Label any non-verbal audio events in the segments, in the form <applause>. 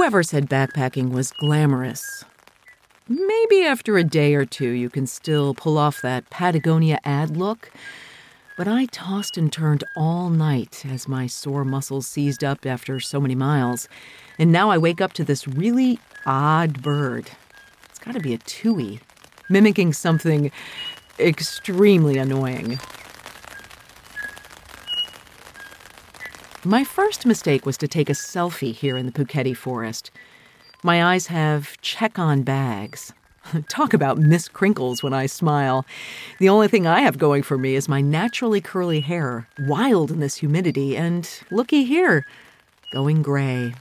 Whoever said backpacking was glamorous? Maybe after a day or two you can still pull off that Patagonia ad look. But I tossed and turned all night as my sore muscles seized up after so many miles. And now I wake up to this really odd bird. It's got to be a tui, mimicking something extremely annoying. My first mistake was to take a selfie here in the Puketi forest. My eyes have check on bags. <laughs> Talk about Miss Crinkles when I smile. The only thing I have going for me is my naturally curly hair, wild in this humidity, and looky here, going gray.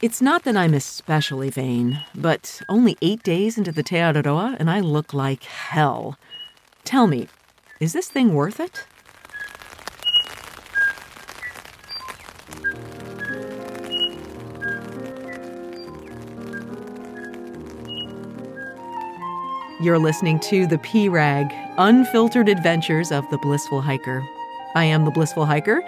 It's not that I'm especially vain, but only eight days into the Te Araroa and I look like hell. Tell me, is this thing worth it? You're listening to the P Rag, unfiltered adventures of the blissful hiker. I am the blissful hiker,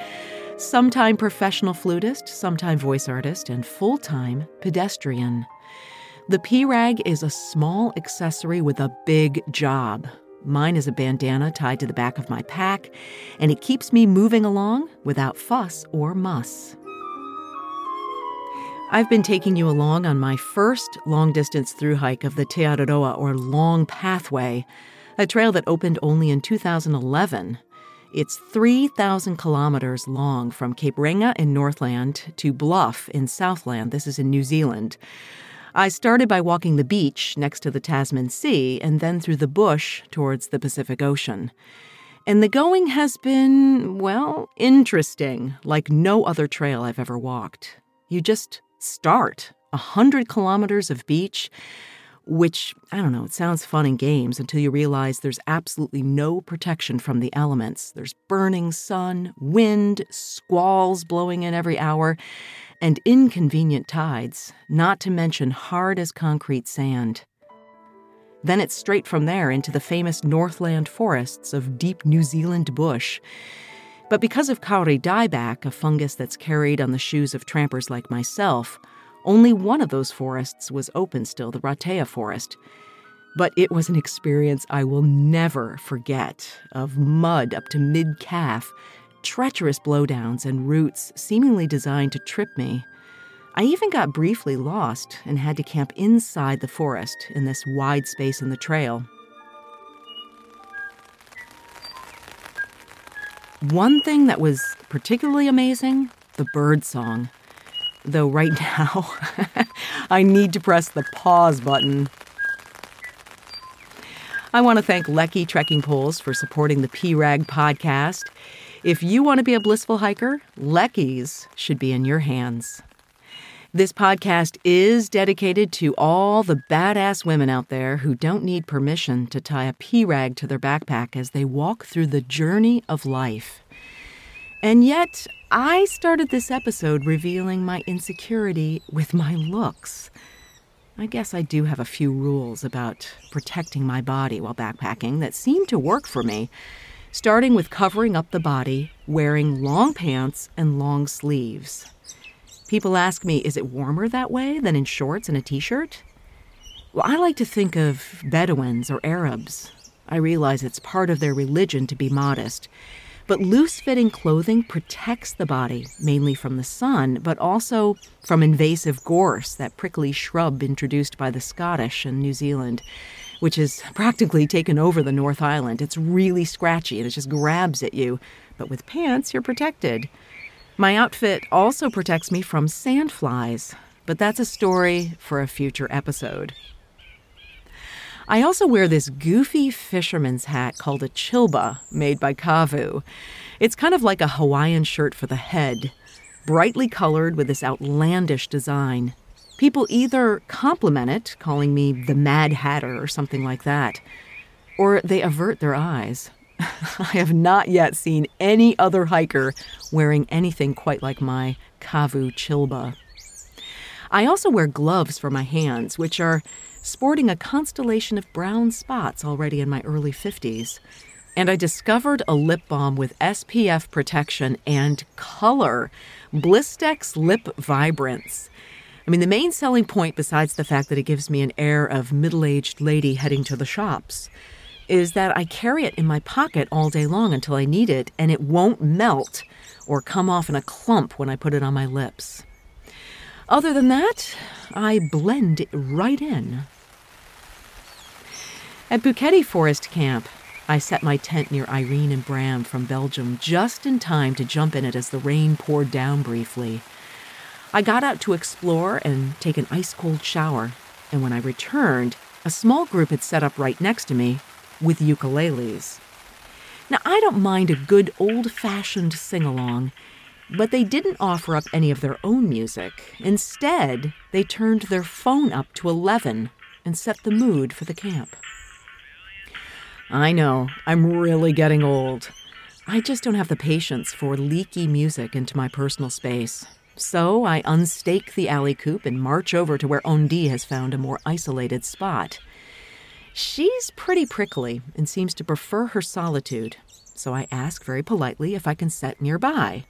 sometime professional flutist, sometime voice artist, and full time pedestrian. The P Rag is a small accessory with a big job. Mine is a bandana tied to the back of my pack, and it keeps me moving along without fuss or muss. I've been taking you along on my first long distance through hike of the Te Araroa or Long Pathway, a trail that opened only in 2011. It's 3,000 kilometers long from Cape Reinga in Northland to Bluff in Southland. This is in New Zealand. I started by walking the beach next to the Tasman Sea and then through the bush towards the Pacific Ocean. And the going has been, well, interesting, like no other trail I've ever walked. You just start 100 kilometers of beach, which, I don't know, it sounds fun in games until you realize there's absolutely no protection from the elements. There's burning sun, wind, squalls blowing in every hour, and inconvenient tides, not to mention hard as concrete sand. Then it's straight from there into the famous Northland forests of deep New Zealand bush. But because of kauri dieback, a fungus that's carried on the shoes of trampers like myself, only one of those forests was open still, the Raetea forest. But it was an experience I will never forget of mud up to mid calf, treacherous blowdowns, and roots seemingly designed to trip me. I even got briefly lost and had to camp inside the forest in this wide space in the trail. One thing that was particularly amazing the bird song. Though right <laughs> now, I need to press the pause button. I want to thank Leki Trekking Poles for supporting the P Rag podcast. If you want to be a blissful hiker, Leki's should be in your hands. This podcast is dedicated to all the badass women out there who don't need permission to tie a a P rag to their backpack as they walk through the journey of life. And yet, I started this episode revealing my insecurity with my looks. I guess I do have a few rules about protecting my body while backpacking that seem to work for me, starting with covering up the body, wearing long pants and long sleeves. People ask me, is it warmer that way than in shorts and a t shirt? Well, I like to think of Bedouins or Arabs. I realize it's part of their religion to be modest. But loose fitting clothing protects the body, mainly from the sun, but also from invasive gorse, that prickly shrub introduced by the Scottish in New Zealand, which has practically taken over the North Island. It's really scratchy and it just grabs at you. But with pants, you're protected. My outfit also protects me from sandflies, but that's a story for a future episode. I also wear this goofy fisherman's hat called a chillba, made by Kavu. It's kind of like a Hawaiian shirt for the head, brightly colored with this outlandish design. People either compliment it, calling me the Mad Hatter or something like that, or they avert their eyes. <laughs> I have not yet seen any other hiker wearing anything quite like my Kavu Chillba. I also wear gloves for my hands, which are sporting a constellation of brown spots already in my early 50s. and I discovered a lip balm with SPF protection and color Blistex Lip Vibrance. I mean, the main selling point, besides the fact that it gives me an air of middle aged lady heading to the shops, is that I carry it in my pocket all day long until I need it, and it won't melt or come off in a clump when I put it on my lips. Other than that, I blend it right in. At Puketi Forest Camp, I set my tent near Irene and Bram from Belgium just in time to jump in it as the rain poured down briefly. I got out to explore and take an ice cold shower, and when I returned, a small group had set up right next to me with ukuleles. Now, I don't mind a good old fashioned sing along, but they didn't offer up any of their own music. Instead, they turned their phone up to 11 and set the mood for the camp. I know, I'm really getting old. I just don't have the patience for leaky music into my personal space. So I unstake the alley coop and march over to where Ondi has found a more isolated spot. She's pretty prickly and seems to prefer her solitude, so I ask very politely if I can set nearby.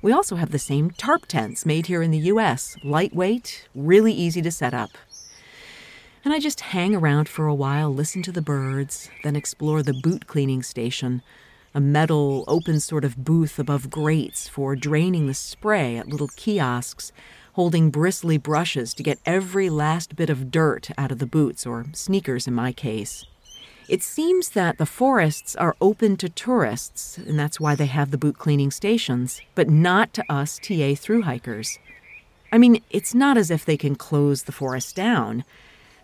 We also have the same tarp tents made here in the US, lightweight, really easy to set up. And I just hang around for a while, listen to the birds, then explore the boot cleaning station a metal, open sort of booth above grates for draining the spray at little kiosks, holding bristly brushes to get every last bit of dirt out of the boots, or sneakers in my case. It seems that the forests are open to tourists, and that's why they have the boot cleaning stations, but not to us TA through hikers. I mean, it's not as if they can close the forest down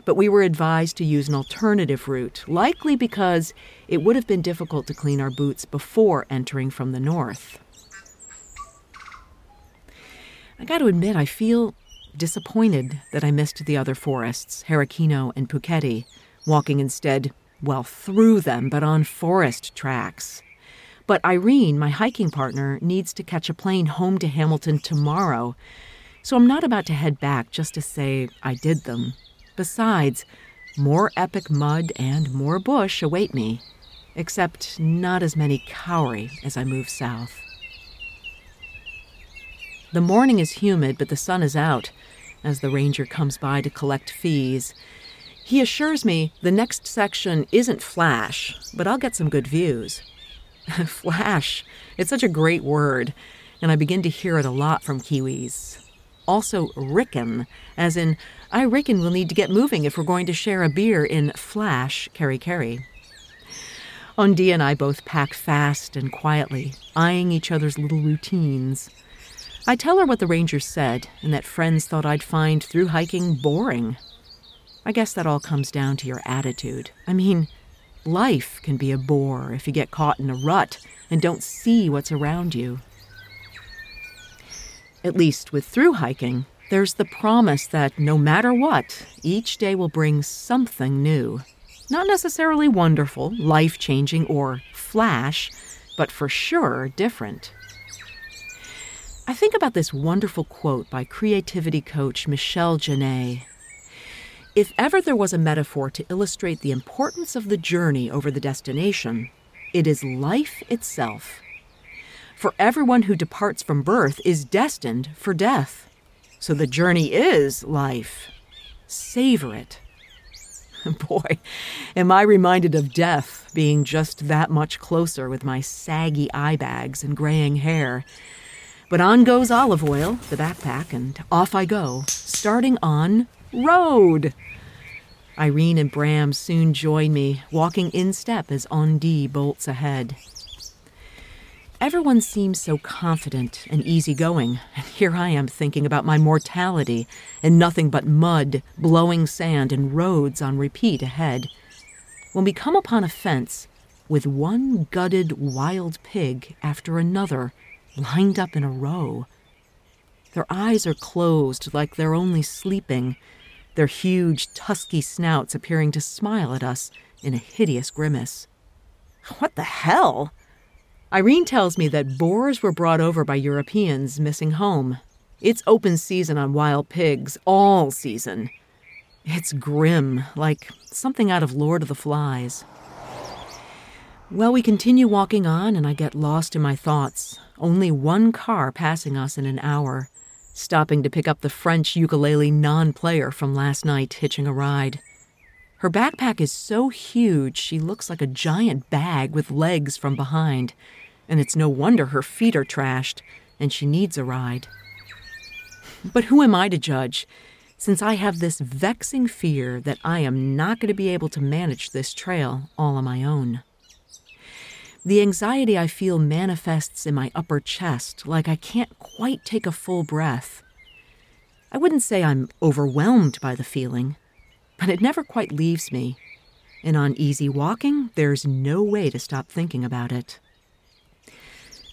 but we were advised to use an alternative route, likely because it would have been difficult to clean our boots before entering from the north. I got to admit, I feel disappointed that I missed the other forests, Herekino and Puketi, walking instead, well, through them, but on forest tracks. But Irene, my hiking partner, needs to catch a plane home to Hamilton tomorrow, so I'm not about to head back just to say I did them. Besides, more epic mud and more bush await me, except not as many kauri as I move south. The morning is humid, but the sun is out as the ranger comes by to collect fees. He assures me the next section isn't flash, but I'll get some good views. <laughs> flash, it's such a great word, and I begin to hear it a lot from Kiwis also ricken, as in, I reckon we'll need to get moving if we're going to share a beer in Flash Kerikeri. Ondi and I both pack fast and quietly, eyeing each other's little routines. I tell her what the ranger said, and that friends thought I'd find through hiking boring. I guess that all comes down to your attitude. I mean, life can be a bore if you get caught in a rut and don't see what's around you. At least with through hiking, there's the promise that no matter what, each day will bring something new. Not necessarily wonderful, life changing, or flash, but for sure different. I think about this wonderful quote by creativity coach Michele Jennae. If ever there was a metaphor to illustrate the importance of the journey over the destination, it is life itself for everyone who departs from birth is destined for death. So the journey is life. Savor it. <laughs> Boy, am I reminded of death being just that much closer with my saggy eye bags and graying hair. But on goes olive oil, the backpack, and off I go, starting on road. Irene and Bram soon join me, walking in step as Ondi bolts ahead. Everyone seems so confident and easygoing, and here I am thinking about my mortality and nothing but mud, blowing sand, and roads on repeat ahead. When we come upon a fence with one gutted wild pig after another lined up in a row. Their eyes are closed like they're only sleeping, their huge, tusky snouts appearing to smile at us in a hideous grimace. What the hell? Irene tells me that boars were brought over by Europeans missing home. It's open season on wild pigs, all season. It's grim, like something out of Lord of the Flies. Well, we continue walking on, and I get lost in my thoughts. Only one car passing us in an hour, stopping to pick up the French ukulele non player from last night hitching a ride. Her backpack is so huge, she looks like a giant bag with legs from behind, and it's no wonder her feet are trashed and she needs a ride. But who am I to judge? Since I have this vexing fear that I am not going to be able to manage this trail all on my own. The anxiety I feel manifests in my upper chest, like I can't quite take a full breath. I wouldn't say I'm overwhelmed by the feeling, but it never quite leaves me. And on easy walking, there's no way to stop thinking about it.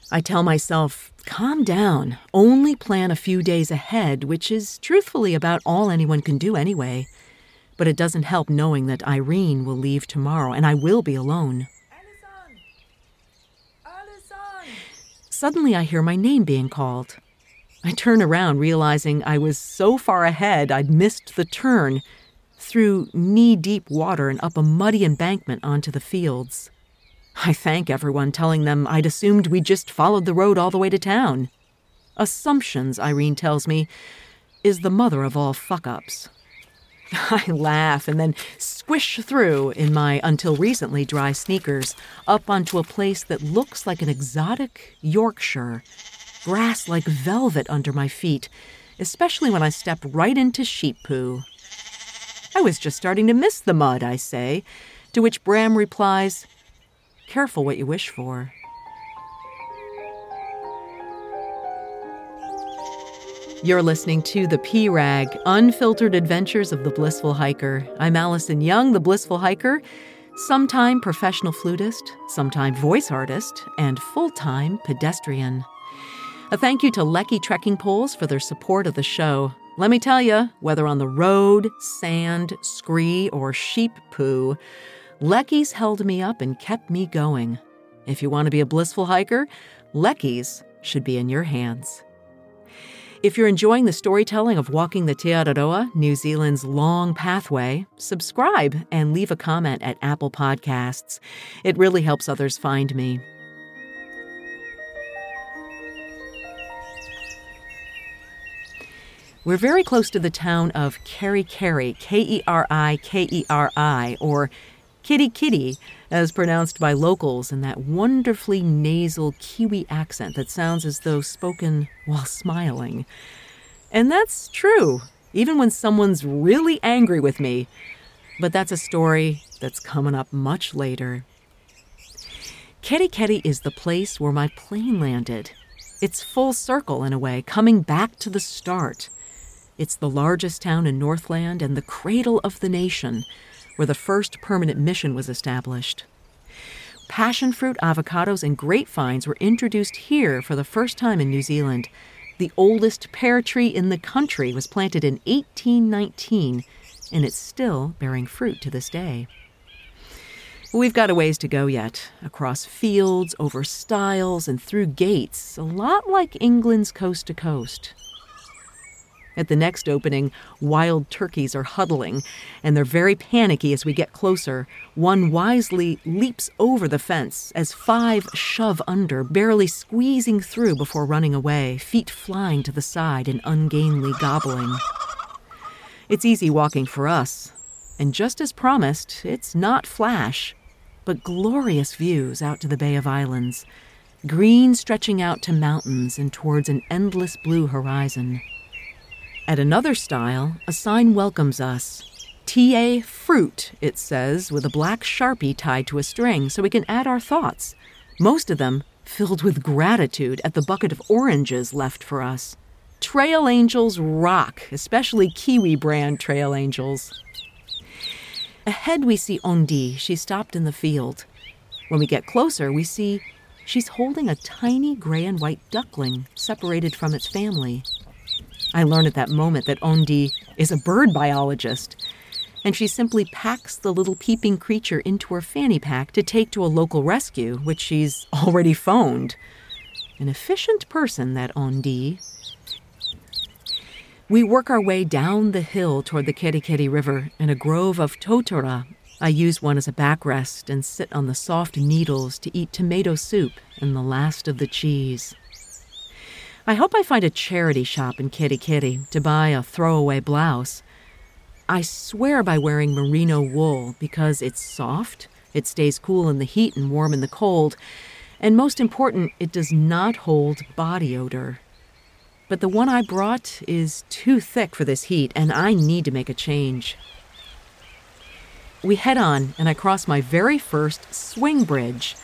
I tell myself, calm down, only plan a few days ahead, which is truthfully about all anyone can do anyway. But it doesn't help knowing that Irene will leave tomorrow and I will be alone. Suddenly, I hear my name being called. I turn around, realizing I was so far ahead I'd missed the turn through knee deep water and up a muddy embankment onto the fields. I thank everyone, telling them I'd assumed we just followed the road all the way to town. Assumptions, Irene tells me, is the mother of all fuck ups. <laughs> I laugh and then squish through in my until recently dry sneakers up onto a place that looks like an exotic Yorkshire. Grass like velvet under my feet, especially when I step right into sheep poo. I was just starting to miss the mud, I say, to which Bram replies, Careful what you wish for. You're listening to the P Rag Unfiltered Adventures of the Blissful Hiker. I'm Alison Young, the Blissful Hiker, sometime professional flutist, sometime voice artist, and full time pedestrian. A thank you to Leki Trekking Poles for their support of the show. Let me tell you, whether on the road, sand, scree, or sheep poo, Leki's held me up and kept me going. If you want to be a blissful hiker, Leki's should be in your hands. If you're enjoying the storytelling of Walking the Te Araroa, New Zealand's long pathway, subscribe and leave a comment at Apple Podcasts. It really helps others find me. We're very close to the town of Kerikeri, K E R I K E R I, or Kitty Kitty, as pronounced by locals in that wonderfully nasal Kiwi accent that sounds as though spoken while smiling. And that's true, even when someone's really angry with me. But that's a story that's coming up much later. Kerikeri is the place where my plane landed. It's full circle in a way, coming back to the start. It's the largest town in Northland and the cradle of the nation where the first permanent mission was established. Passion fruit, avocados, and grapevines were introduced here for the first time in New Zealand. The oldest pear tree in the country was planted in 1819, and it's still bearing fruit to this day. We've got a ways to go yet, across fields, over stiles, and through gates, a lot like England's coast to coast. At the next opening, wild turkeys are huddling, and they're very panicky as we get closer. One wisely leaps over the fence as five shove under, barely squeezing through before running away, feet flying to the side in ungainly gobbling. It's easy walking for us, and just as promised, it's not flash, but glorious views out to the Bay of Islands, green stretching out to mountains and towards an endless blue horizon. At another stile, a sign welcomes us. TA Fruit, it says, with a black sharpie tied to a string so we can add our thoughts. Most of them filled with gratitude at the bucket of oranges left for us. Trail angels rock, especially Kiwi brand trail angels. Ahead, we see Ondi. She stopped in the field. When we get closer, we see she's holding a tiny gray and white duckling separated from its family. I learn at that moment that Ondi is a bird biologist, and she simply packs the little peeping creature into her fanny pack to take to a local rescue, which she's <laughs> already phoned. An efficient person, that Ondi. We work our way down the hill toward the Kerikeri River in a grove of totara, I use one as a backrest and sit on the soft needles to eat tomato soup and the last of the cheese. I hope I find a charity shop in Kitty Kitty to buy a throwaway blouse. I swear by wearing merino wool because it's soft, it stays cool in the heat and warm in the cold, and most important, it does not hold body odor. But the one I brought is too thick for this heat, and I need to make a change. We head on, and I cross my very first swing bridge.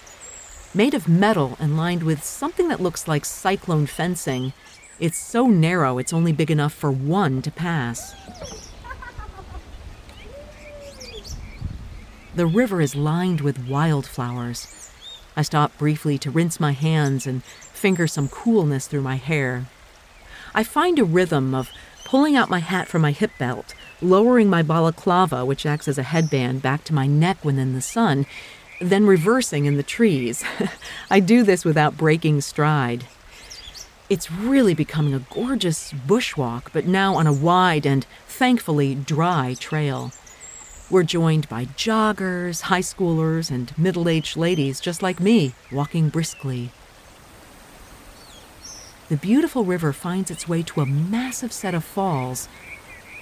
Made of metal and lined with something that looks like cyclone fencing. It's so narrow, it's only big enough for one to pass. The river is lined with wildflowers. I stop briefly to rinse my hands and finger some coolness through my hair. I find a rhythm of pulling out my hat from my hip belt, lowering my balaclava, which acts as a headband, back to my neck when in the sun, then reversing in the trees. <laughs> I do this without breaking stride. It's really becoming a gorgeous bushwalk, but now on a wide and thankfully dry trail. We're joined by joggers, high schoolers, and middle aged ladies just like me, walking briskly. The beautiful river finds its way to a massive set of falls.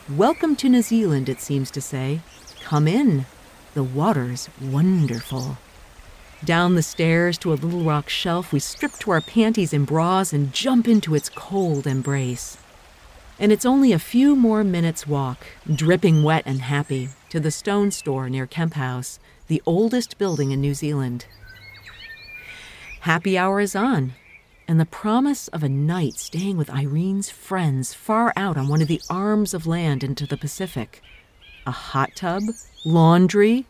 Welcome to New Zealand, it seems to say. Come in. The water's wonderful. Down the stairs to a little rock shelf, we strip to our panties and bras and jump into its cold embrace. And it's only a few more minutes' walk, dripping wet and happy, to the stone store near Kemp House, the oldest building in New Zealand. Happy hour is on, and the promise of a night staying with Irene's friends far out on one of the arms of land into the Pacific. A hot tub, laundry,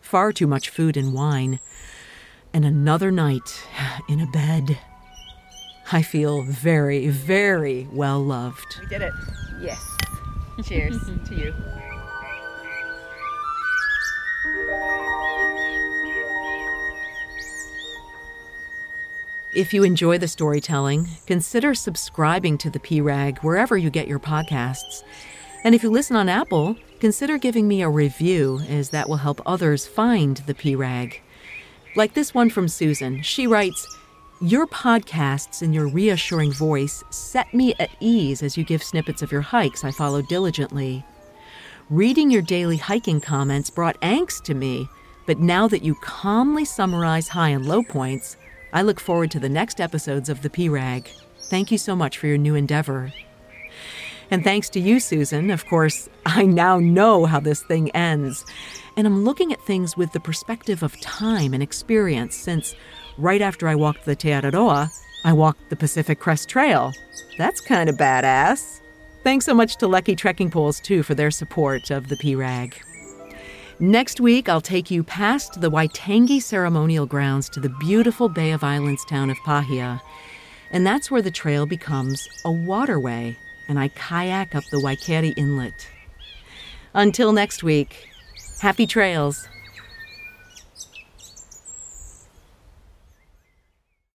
far too much food and wine, and another night in a bed. I feel very, very well loved. We did it. Yes. <laughs> Cheers <laughs> to you. If you enjoy the storytelling, consider subscribing to the P-Rag wherever you get your podcasts. And if you listen on Apple, consider giving me a review, as that will help others find the P-Rag. Like this one from Susan. She writes, Your podcasts and your reassuring voice set me at ease as you give snippets of your hikes I follow diligently. Reading your daily hiking comments brought angst to me, but now that you calmly summarize high and low points, I look forward to the next episodes of the P-Rag. Thank you so much for your new endeavor. And thanks to you, Susan, of course, I now know how this thing ends. And I'm looking at things with the perspective of time and experience since right after I walked the Te Araroa, I walked the Pacific Crest Trail. That's kind of badass. Thanks so much to Leki Trekking Poles, too, for their support of the P-Rag. Next week, I'll take you past the Waitangi ceremonial grounds to the beautiful Bay of Islands town of Paihia. And that's where the trail becomes a waterway, and I kayak up the Waikare Inlet. Until next week, happy trails.